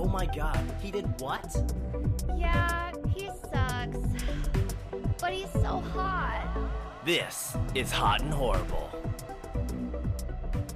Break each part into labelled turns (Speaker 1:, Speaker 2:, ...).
Speaker 1: Oh my god, he did what?
Speaker 2: Yeah, he sucks. But he's so hot.
Speaker 1: This is Hot and Horrible.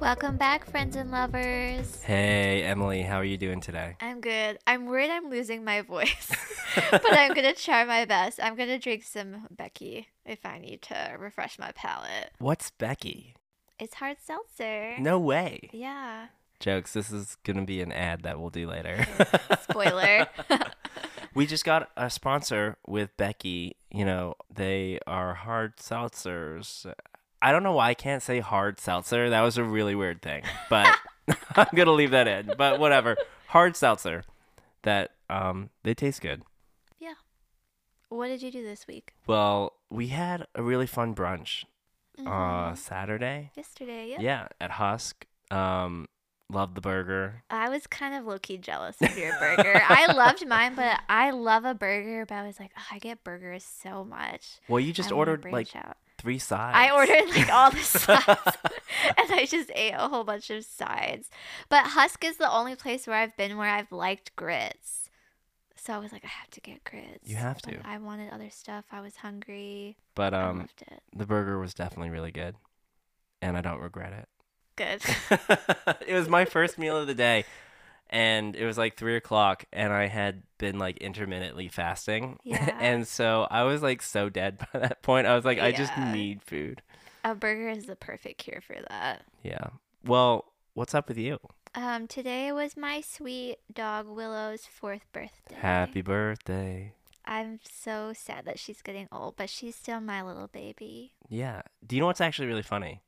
Speaker 2: Welcome back, friends and lovers.
Speaker 3: Hey, Emily, how are you doing today?
Speaker 2: I'm good. I'm worried I'm losing my voice, but I'm gonna try my best. I'm gonna drink some Becky if I need to refresh my palate.
Speaker 3: What's Becky?
Speaker 2: It's hard seltzer.
Speaker 3: No way.
Speaker 2: Yeah.
Speaker 3: Jokes, this is going to be an ad that we'll do later.
Speaker 2: Spoiler.
Speaker 3: we just got a sponsor with Becky. You know, they are hard seltzers. I don't know why I can't say hard seltzer. That was a really weird thing, but I'm going to leave that in. But whatever. Hard seltzer that um they taste good.
Speaker 2: yeah. What did you do this week?
Speaker 3: Well, we had a really fun brunch uh
Speaker 2: Mhm.
Speaker 3: Saturday.
Speaker 2: Yesterday, yeah.
Speaker 3: Yeah, at Husk. Um loved the burger.
Speaker 2: I was kind of low key jealous of your burger. I loved mine, but I love a burger. But I was like, "Ugh, I get burgers so much.
Speaker 3: Well, you just
Speaker 2: I
Speaker 3: ordered like
Speaker 2: out.
Speaker 3: three sides.
Speaker 2: I ordered like all the sides, and I just ate a whole bunch of sides. But Husk is the only place where I've been where I've liked grits. So I was like, I have to get grits.
Speaker 3: You have
Speaker 2: But
Speaker 3: to.
Speaker 2: I wanted other stuff. I was hungry.
Speaker 3: But um the burger was definitely really good. And I don't regret it.
Speaker 2: Good.
Speaker 3: it was my first meal of the day. And it was like three o'clock, and I had been like intermittently fasting.
Speaker 2: Yeah.
Speaker 3: and so I was like so dead by that point. I was like, I just need food.
Speaker 2: a burger is the perfect cure for that.
Speaker 3: Yeah. Well, what's up with you?
Speaker 2: Um, today was my sweet dog Willow's fourth birthday.
Speaker 3: Happy birthday.
Speaker 2: I'm so sad that she's getting old, but she's still my little baby.
Speaker 3: Yeah. Do you know what's actually really funny?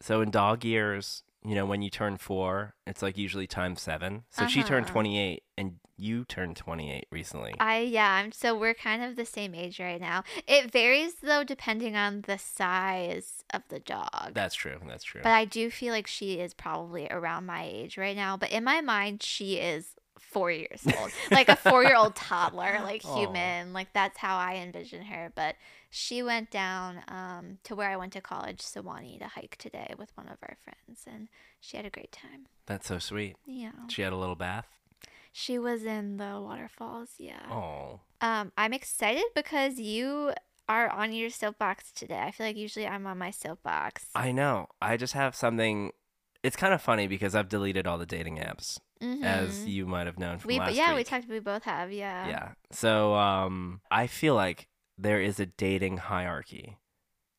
Speaker 3: So in dog years, you know, when you turn four, it's like usually times seven. So she turned
Speaker 2: Uh-huh.
Speaker 3: 28 and you turned 28 recently.
Speaker 2: I yeah, I'm so we're kind of the same age right now. It varies though depending on the size of the dog.
Speaker 3: That's true. That's true.
Speaker 2: but I do feel like she is probably around my age right now. But in my mind, she is four years old, like a four-year-old toddler, like human. Like that's how I envision her. But she went down um, to where I went to college, Sewanee, to hike today with one of our friends, and she had a great time.
Speaker 3: That's so sweet.
Speaker 2: Yeah,
Speaker 3: She had a little bath.
Speaker 2: she was in the waterfalls. Yeah.
Speaker 3: Oh.
Speaker 2: Um, I'm excited because you are on your soapbox today. I feel like usually I'm on my soapbox.
Speaker 3: I know. I just have something. It's kind of funny because I've deleted all the dating apps, as
Speaker 2: Mhm.
Speaker 3: you might have known from
Speaker 2: we
Speaker 3: last
Speaker 2: yeah we talked we both have yeah
Speaker 3: Yeah. So um, I feel like there is a dating hierarchy.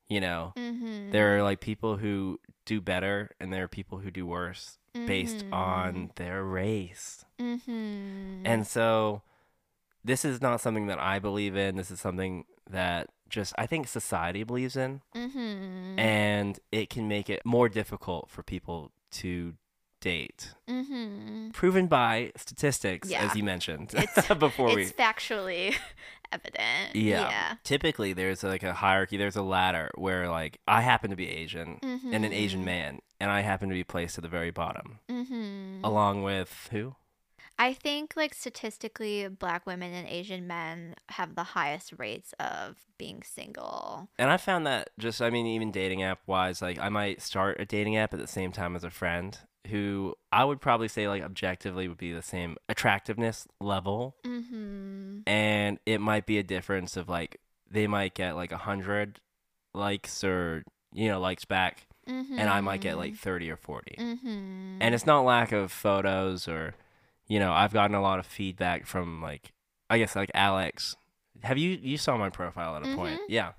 Speaker 3: You know,
Speaker 2: mm-hmm.
Speaker 3: there are like people who do better, and there are people who do worse based on their race.
Speaker 2: mm-hmm.
Speaker 3: And so this is not something that I believe in. This is something that just I think society believes in.
Speaker 2: mm-hmm.
Speaker 3: And it can make it more difficult for people to date.
Speaker 2: mm-hmm.
Speaker 3: Proven by statistics,
Speaker 2: Yeah.
Speaker 3: as you mentioned
Speaker 2: It's-
Speaker 3: before we.
Speaker 2: it's factually evident
Speaker 3: Yeah.
Speaker 2: yeah
Speaker 3: Typically, there's like a hierarchy, there's a ladder where, like, I happen to be Asian and an Asian
Speaker 2: Mhm.
Speaker 3: man, and I happen to be placed at the very bottom,
Speaker 2: mm-hmm.
Speaker 3: along with who?
Speaker 2: I think like statistically black women and Asian men have the highest rates of being single.
Speaker 3: And I found that just, I mean, even dating app wise, like I might start a dating app at the same time as a friend who I would probably say, like, objectively would be the same attractiveness level.
Speaker 2: Mm-hmm.
Speaker 3: And it might be a difference of like, they might get like a 100 likes or, you know, likes back,
Speaker 2: mm-hmm.
Speaker 3: and I might get like 30 or 40.
Speaker 2: Mm-hmm.
Speaker 3: And it's not lack of photos or, you know, I've gotten a lot of feedback from like, I guess like Alex. Have you, you saw my profile at a point?
Speaker 2: Mhm.
Speaker 3: Yeah.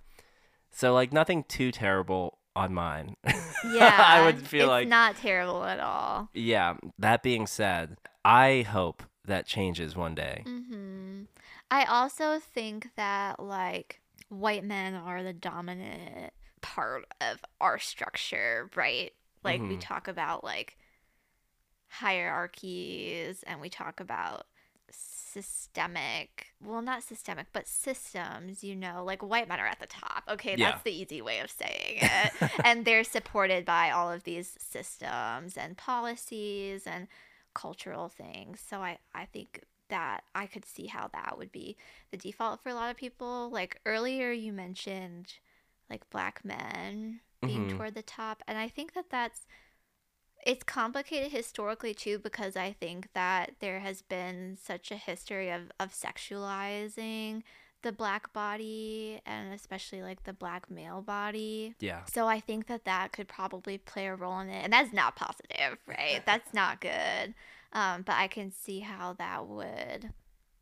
Speaker 3: So like nothing too terrible on mine.
Speaker 2: yeah,
Speaker 3: I would feel
Speaker 2: it's
Speaker 3: like
Speaker 2: not terrible at all.
Speaker 3: Yeah. That being said, I hope that changes one day.
Speaker 2: hmm I also think that like white men are the dominant part of our structure, right? Like we
Speaker 3: Mhm.
Speaker 2: talk about like hierarchies and we talk about systemic well not systemic but systems you know like white men are at the top okay
Speaker 3: Yeah.
Speaker 2: that's the easy way of saying it and they're supported by all of these systems and policies and cultural things so i i think that i could see how that would be the default for a lot of people like earlier you mentioned like black men being
Speaker 3: Mhm.
Speaker 2: toward the top and i think that that's it's complicated historically too because I think that there has been such a history of, of sexualizing the black body and especially like the black male body.
Speaker 3: Yeah.
Speaker 2: So I think that that could probably play a role in it, and that's not positive, right? that's not good. Um, but I can see how that would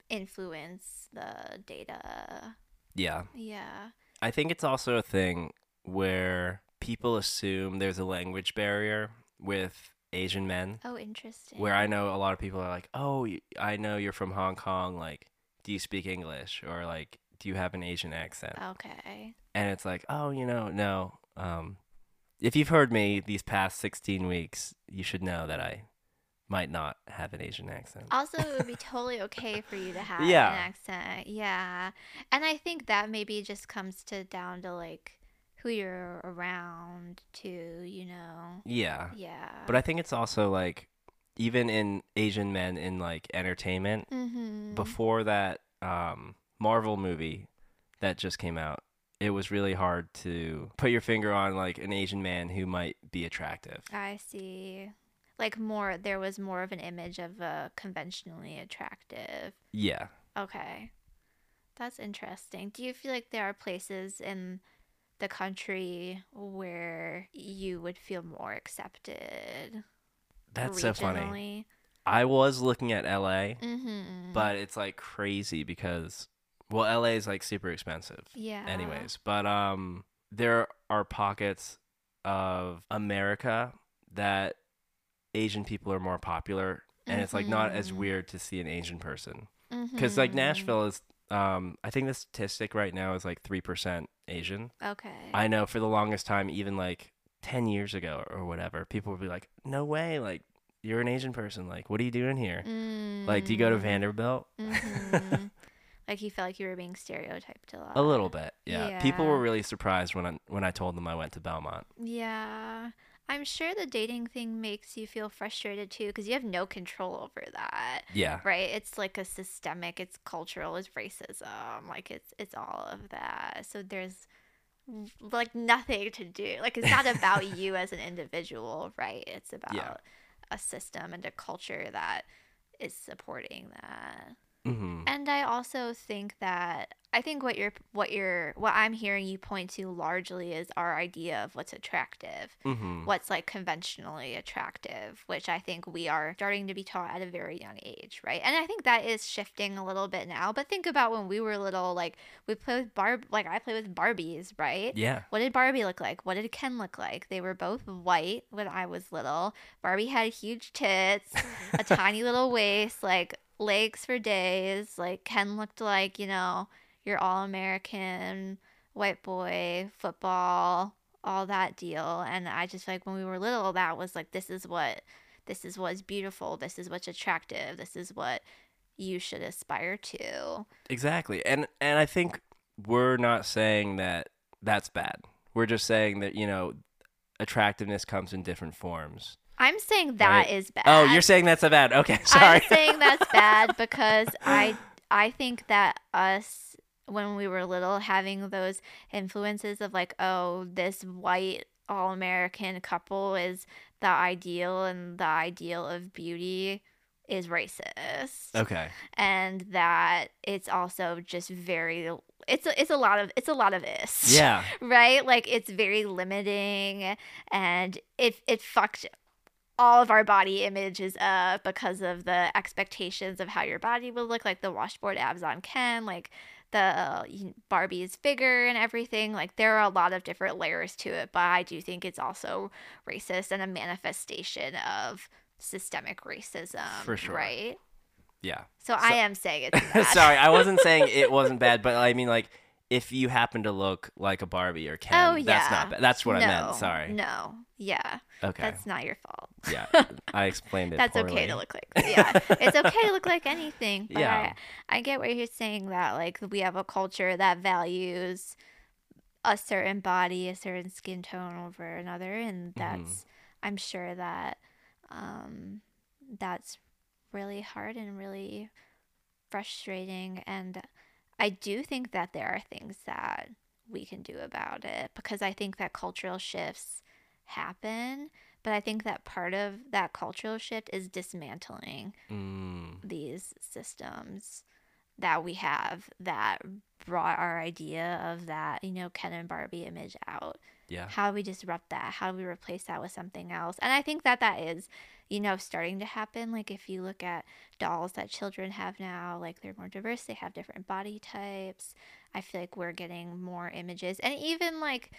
Speaker 2: influence the data.
Speaker 3: Yeah.
Speaker 2: Yeah.
Speaker 3: I think it's also a thing where people assume there's a language barrier with Asian men.
Speaker 2: Oh, interesting.
Speaker 3: Where I know a lot of people are like, "Oh, I know you're from Hong Kong. Like, do you speak English or like do you have an Asian accent?"
Speaker 2: Okay.
Speaker 3: And it's like, "Oh, you know, no. Um, if you've heard me these past 16 weeks, you should know that I might not have an Asian accent."
Speaker 2: Also, it would be totally okay for you to have
Speaker 3: Yeah.
Speaker 2: an accent. Yeah. And I think that maybe just comes to down to like who you're around to, you know.
Speaker 3: yeah.
Speaker 2: Yeah.
Speaker 3: But I think it's also like even in Asian men in like entertainment,
Speaker 2: mm-hmm.
Speaker 3: before that um, Marvel movie that just came out, it was really hard to put your finger on like an Asian man who might be attractive.
Speaker 2: I see. Like more there was more of an image of a conventionally attractive.
Speaker 3: Yeah.
Speaker 2: Okay. That's interesting. Do you feel like there are places in the country where you would feel more accepted?
Speaker 3: That's so funny. I was looking at LA,
Speaker 2: Mm-hmm.
Speaker 3: but it's like crazy because well, LA is like super expensive
Speaker 2: yeah.
Speaker 3: anyways. But um there are pockets of America that Asian people are more popular and it's like not as
Speaker 2: Mhm.
Speaker 3: weird to see an Asian person. because like
Speaker 2: Mhm.
Speaker 3: Nashville is, um, I think the statistic right now is like three percent Asian.
Speaker 2: Okay.
Speaker 3: I know for the longest time, even like ten years ago or whatever, people would be like, "No way! Like you're an Asian person. Like what are you doing here? Like do you go to
Speaker 2: Mm.
Speaker 3: Vanderbilt?"
Speaker 2: Mhm. like you felt like you were being stereotyped a lot.
Speaker 3: A little bit, yeah. People were really surprised when I when I told them I went to Belmont.
Speaker 2: Yeah. I'm sure the dating thing makes you feel frustrated too because you have no control over that.
Speaker 3: Yeah,
Speaker 2: Right? It's like a systemic, it's cultural, it's racism, like it's it's all of that. So there's like nothing to do. Like it's not about you as an individual, right? It's about a system and a culture that is supporting that.
Speaker 3: Hmm
Speaker 2: And I also think that I think what you're what you're what I'm hearing you point to largely is our idea of what's attractive,
Speaker 3: hmm
Speaker 2: what's like conventionally attractive, which I think we are starting to be taught at a very young age, right? And I think that is shifting a little bit now. But think about when we were little, like we played with Barb, like I played with Barbies, right?
Speaker 3: Yeah,
Speaker 2: What did Barbie look like? What did Ken look like? They were both white when I was little. Barbie had huge tits, a tiny little waist, like legs for days. Like Ken looked like, you know, your all American white boy, football, all that deal. And I just like when we were little, that was like, this is what, this is what's beautiful. This is what's attractive. This is what you should aspire to.
Speaker 3: exactly. And and I think we're not saying that that's bad. We're just saying that you know, attractiveness comes in different forms.
Speaker 2: I'm saying that
Speaker 3: Right.
Speaker 2: is bad.
Speaker 3: Oh, you're saying that's a bad. Okay, sorry.
Speaker 2: I'm saying that's bad because I I think that us when we were little having those influences of like oh this white all American couple is the ideal and the ideal of beauty is racist
Speaker 3: okay.
Speaker 2: and that it's also just very it's a, it's a lot of it's a lot of this.
Speaker 3: Yeah.
Speaker 2: right? Like it's very limiting and it it fucked all of our body images up because of the expectations of how your body will look, like the washboard abs on Ken, like the uh, Barbie's you- Barbie is bigger and everything. Like there are a lot of different layers to it, but I do think it's also racist and a manifestation of systemic racism.
Speaker 3: For sure.
Speaker 2: Right?
Speaker 3: Yeah.
Speaker 2: So, I am saying it's.
Speaker 3: Sorry, I wasn't saying it wasn't bad, but I mean like if you happen to look like a Barbie or Ken,
Speaker 2: Oh,
Speaker 3: that's
Speaker 2: yeah.
Speaker 3: not bad. That's what I meant. Sorry.
Speaker 2: No. Yeah.
Speaker 3: Okay.
Speaker 2: That's not your fault.
Speaker 3: yeah. I explained it.
Speaker 2: That's
Speaker 3: poorly.
Speaker 2: okay to look like. Yeah, it's okay to look like anything. But
Speaker 3: Yeah.
Speaker 2: I, I get what you're saying that like we have a culture that values a certain body, a certain skin tone over another, and
Speaker 3: Mm-hmm.
Speaker 2: that's I'm sure that um, that's really hard and really frustrating. And I do think that there are things that we can do about it because I think that cultural shifts happen But I think that part of that cultural shift is dismantling
Speaker 3: Mm,
Speaker 2: these systems that we have that brought our idea of that, you know, Ken and Barbie image out.
Speaker 3: Yeah.
Speaker 2: How do we disrupt that? How do we replace that with something else? And I think that that is, you know, starting to happen. Like if you look at dolls that children have now, like they're more diverse, they have different body types. I feel like we're getting more images. And even like,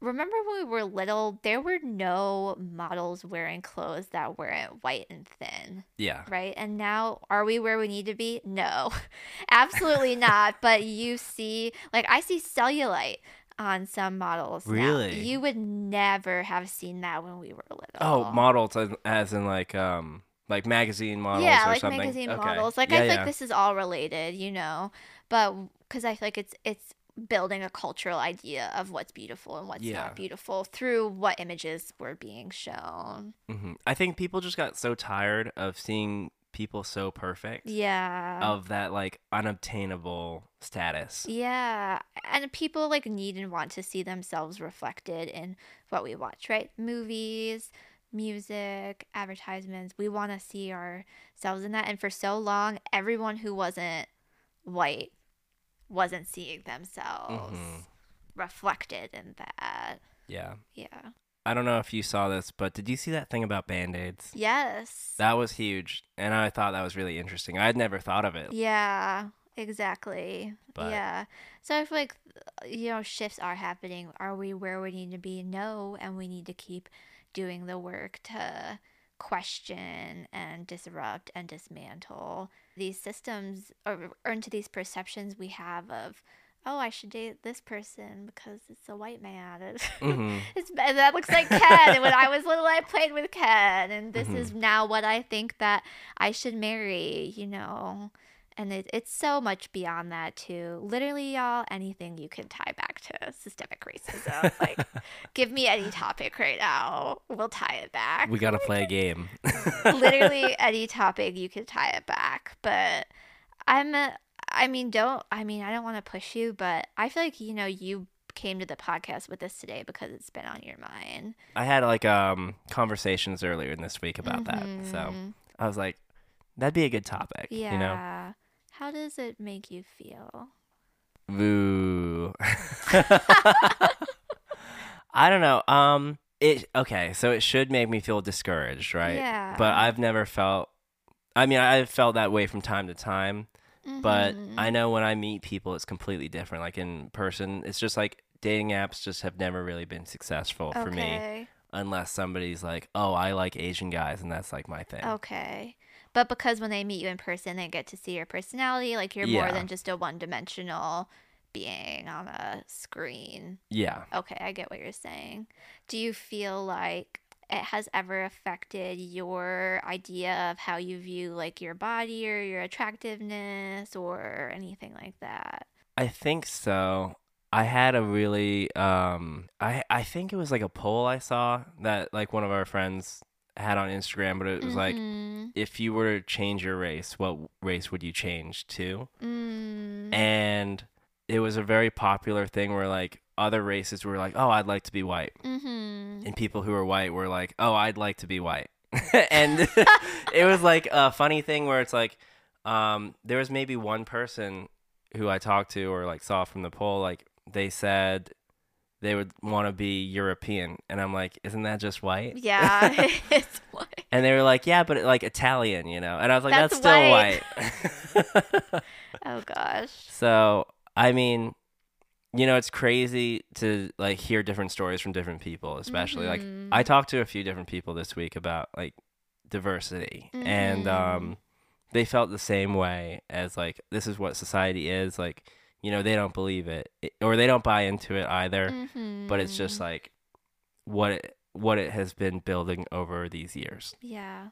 Speaker 2: remember when we were little, there were no models wearing clothes that weren't white and thin
Speaker 3: Yeah.
Speaker 2: right? And now, are we where we need to be? No, absolutely not. But you see, like, I see cellulite on some models. now.
Speaker 3: Really?
Speaker 2: You would never have seen that when we were little.
Speaker 3: Oh, models as, as in like um like magazine models
Speaker 2: yeah,
Speaker 3: or
Speaker 2: like
Speaker 3: something.
Speaker 2: magazine
Speaker 3: Okay.
Speaker 2: models. Like,
Speaker 3: yeah,
Speaker 2: I feel
Speaker 3: yeah.
Speaker 2: like this is all related, you know? But because I feel like it's, it's, building a cultural idea of what's beautiful and what's
Speaker 3: Yeah.
Speaker 2: not beautiful through what images were being shown.
Speaker 3: hmm I think people just got so tired of seeing people so perfect
Speaker 2: Yeah.
Speaker 3: of that like unobtainable status.
Speaker 2: Yeah, and people like need and want to see themselves reflected in what we watch, right? Movies, music, advertisements. We want to see ourselves in that. And for so long, everyone who wasn't white wasn't seeing themselves
Speaker 3: Mhm.
Speaker 2: reflected in that.
Speaker 3: Yeah.
Speaker 2: Yeah.
Speaker 3: I don't know if you saw this, but did you see that thing about band-aids?
Speaker 2: Yes.
Speaker 3: That was huge, and I thought that was really interesting. I'd never thought of it.
Speaker 2: Yeah, exactly.
Speaker 3: But-
Speaker 2: yeah. So I feel like, you know, shifts are happening. Are we where we need to be? No. And we need to keep doing the work to question and disrupt and dismantle these systems or, or into these perceptions we have of, oh, I should date this person because it's a white man.
Speaker 3: Mhm.
Speaker 2: it's, that looks like Ken. and when I was little, I played with Ken. And this
Speaker 3: Mhm.
Speaker 2: is now what I think that I should marry, you know. And it, it's so much beyond that, too. Literally, y'all, anything you can tie back to systemic racism. like, give me any topic right now. We'll tie it back.
Speaker 3: We gotta play a game.
Speaker 2: Literally, any topic you can tie it back. But I'm, a, I mean, don't, I mean, I don't want to push you, but I feel like, you know, you came to the podcast with us today because it's been on your mind.
Speaker 3: I had like um conversations earlier in this week about that, so
Speaker 2: Mhm.
Speaker 3: I was like, that'd be a good topic.
Speaker 2: Yeah.
Speaker 3: You know.
Speaker 2: How does it make you feel?
Speaker 3: Boo. I don't know. Um it okay, so it should make me feel discouraged, right?
Speaker 2: Yeah.
Speaker 3: But I've never felt I mean, I've felt that way from time to time, but
Speaker 2: Mhm.
Speaker 3: I know when I meet people it's completely different. Like in person, it's just like dating apps just have never really been successful for me unless somebody's like, "Oh, I like Asian guys," and that's like my thing.
Speaker 2: Okay. But because when they meet you in person, they get to see your personality. Like you're more than just a one dimensional being on a screen.
Speaker 3: Yeah.
Speaker 2: Okay, I get what you're saying. Do you feel like it has ever affected your idea of how you view like your body or your attractiveness or anything like that?
Speaker 3: I think so. I had a really um I I think it was like a poll I saw that like one of our friends had on Instagram, but it was like
Speaker 2: Mhm.
Speaker 3: if you were to change your race, what race would you change to?
Speaker 2: Mm.
Speaker 3: And it was a very popular thing where like other races were like, "Oh, I'd like to be white."
Speaker 2: Mm-hmm.
Speaker 3: And people who were white were like, "Oh, I'd like to be white." and it was like a funny thing where it's like um there was maybe one person who I talked to or like saw from the poll like they said they would want to be European and I'm like, "Isn't that just white?"
Speaker 2: Yeah, it's white.
Speaker 3: And they were like, "Yeah, but like Italian, you know." And I was like,
Speaker 2: That's
Speaker 3: "That's, still
Speaker 2: white."
Speaker 3: white."
Speaker 2: Oh gosh.
Speaker 3: so, I mean, you know, it's crazy to like hear different stories from different people, especially like
Speaker 2: Mhm.
Speaker 3: I talked to a few different people this week about like diversity and
Speaker 2: Mhm.
Speaker 3: um they felt the same way as like this is what society is like you know they don't believe it, it or they don't buy into it either but it's just
Speaker 2: Mhm.
Speaker 3: like what it what it has been building over these years
Speaker 2: yeah.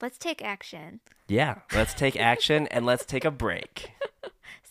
Speaker 2: Let's take action.
Speaker 3: yeah let's take action and let's take a break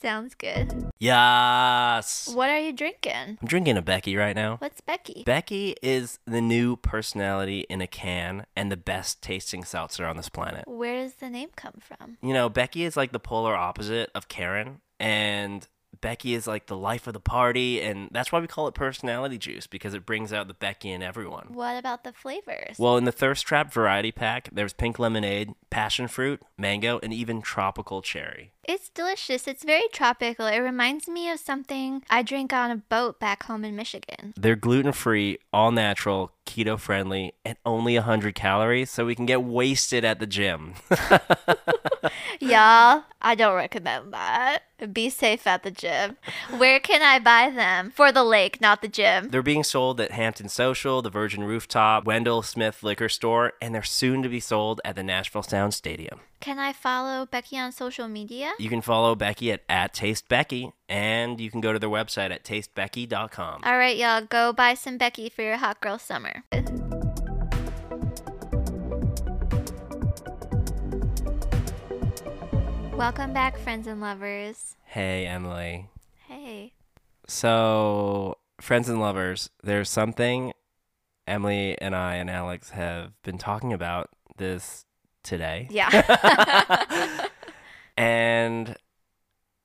Speaker 2: Sounds good.
Speaker 3: yes
Speaker 2: What are you drinking?
Speaker 3: i'm drinking a becky right now
Speaker 2: What's Becky?
Speaker 3: becky is the new personality in a can and the best tasting seltzer on this planet
Speaker 2: Where does the name come from?
Speaker 3: you know, Becky is like the polar opposite of Karen, and Becky is like the life of the party, and that's why we call it personality juice because it brings out the Becky in everyone.
Speaker 2: What about the flavors?
Speaker 3: Well, in the Thirst Trap variety pack, there's pink lemonade, passion fruit, mango, and even tropical cherry.
Speaker 2: It's delicious. It's very tropical. It reminds me of something I drink on a boat back home in Michigan.
Speaker 3: They're gluten free, all natural, keto friendly, and only 100 calories, so we can get wasted at the gym.
Speaker 2: Y'all, I don't recommend that. Be safe at the gym. Where can I buy them? For the lake, not the gym.
Speaker 3: They're being sold at Hampton Social, the Virgin Rooftop, Wendell Smith Liquor Store, and they're soon to be sold at the Nashville Sound Stadium.
Speaker 2: Can I follow Becky on social media?
Speaker 3: You can follow Becky at, at TasteBecky, and you can go to their website at tastebecky.com.
Speaker 2: All right, y'all, go buy some Becky for your hot girl summer. Welcome back, friends and lovers.
Speaker 3: Hey, Emily.
Speaker 2: Hey.
Speaker 3: So, friends and lovers, there's something Emily and I and Alex have been talking about this today.
Speaker 2: Yeah.
Speaker 3: and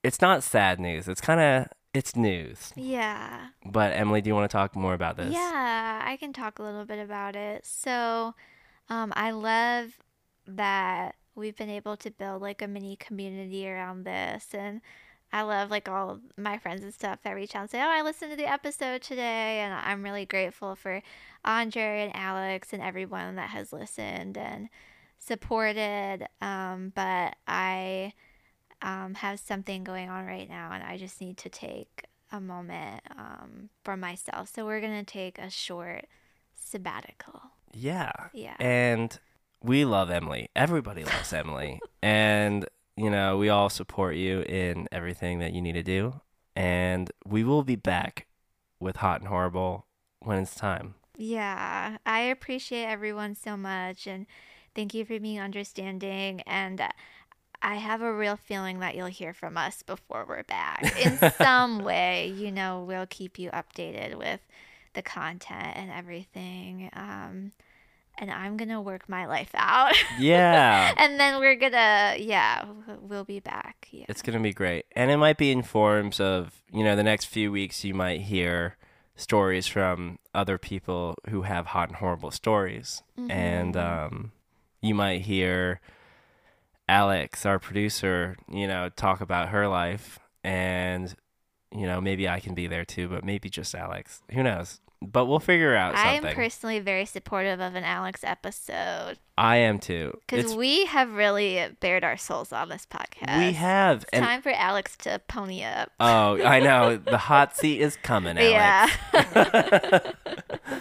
Speaker 3: it's not sad news. It's kind of it's news.
Speaker 2: yeah.
Speaker 3: But Emily, do you want to talk more about this?
Speaker 2: Yeah, I can talk a little bit about it. So, um, I love that we've been able to build like a mini community around this, and I love like all my friends and stuff that reach out and say, "Oh, I listened to the episode today," and I'm really grateful for Andrei and Alex and everyone that has listened and supported. Um, but I um, have something going on right now, and I just need to take a moment um, for myself. So we're gonna take a short sabbatical.
Speaker 3: Yeah.
Speaker 2: Yeah.
Speaker 3: And we love Emily. Everybody loves Emily. And, you know, we all support you in everything that you need to do. And we will be back with Hot and Horrible when it's time.
Speaker 2: Yeah, I appreciate everyone so much, and thank you for being understanding. And uh, I have a real feeling that you'll hear from us before we're back in some way. You know, we'll keep you updated with the content and everything. Um, and I'm gonna work my life out.
Speaker 3: Yeah.
Speaker 2: and then we're gonna, yeah, we'll be back. Yeah.
Speaker 3: It's going to be great. And it might be in forms of, you know, the next few weeks you might hear stories from other people who have hot and horrible stories. And um, you might hear Alex, our producer, you know, talk about her life. And, you know, maybe I can be there too, but maybe just Alex. Who knows? But we'll figure out
Speaker 2: I
Speaker 3: something.
Speaker 2: am personally very supportive of an Alex episode
Speaker 3: I am too.
Speaker 2: because we have really bared our souls on this podcast.
Speaker 3: we have.
Speaker 2: It's
Speaker 3: And
Speaker 2: time for Alex to pony up.
Speaker 3: Oh, I know. The hot seat is coming, Alex.
Speaker 2: Yeah.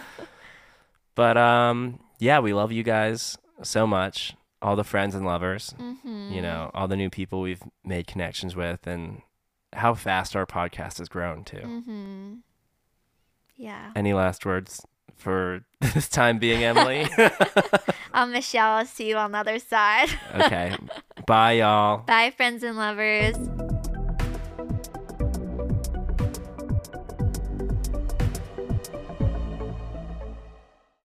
Speaker 3: But um yeah, we love you guys so much. All the friends and lovers,
Speaker 2: hmm
Speaker 3: you know, all the new people we've made connections with and how fast our podcast has grown too.
Speaker 2: hmm Yeah.
Speaker 3: Any last words for this time being, Emily?
Speaker 2: I'm Michelle. I'll see you on the other side.
Speaker 3: okay. Bye y'all.
Speaker 2: Bye, friends and lovers.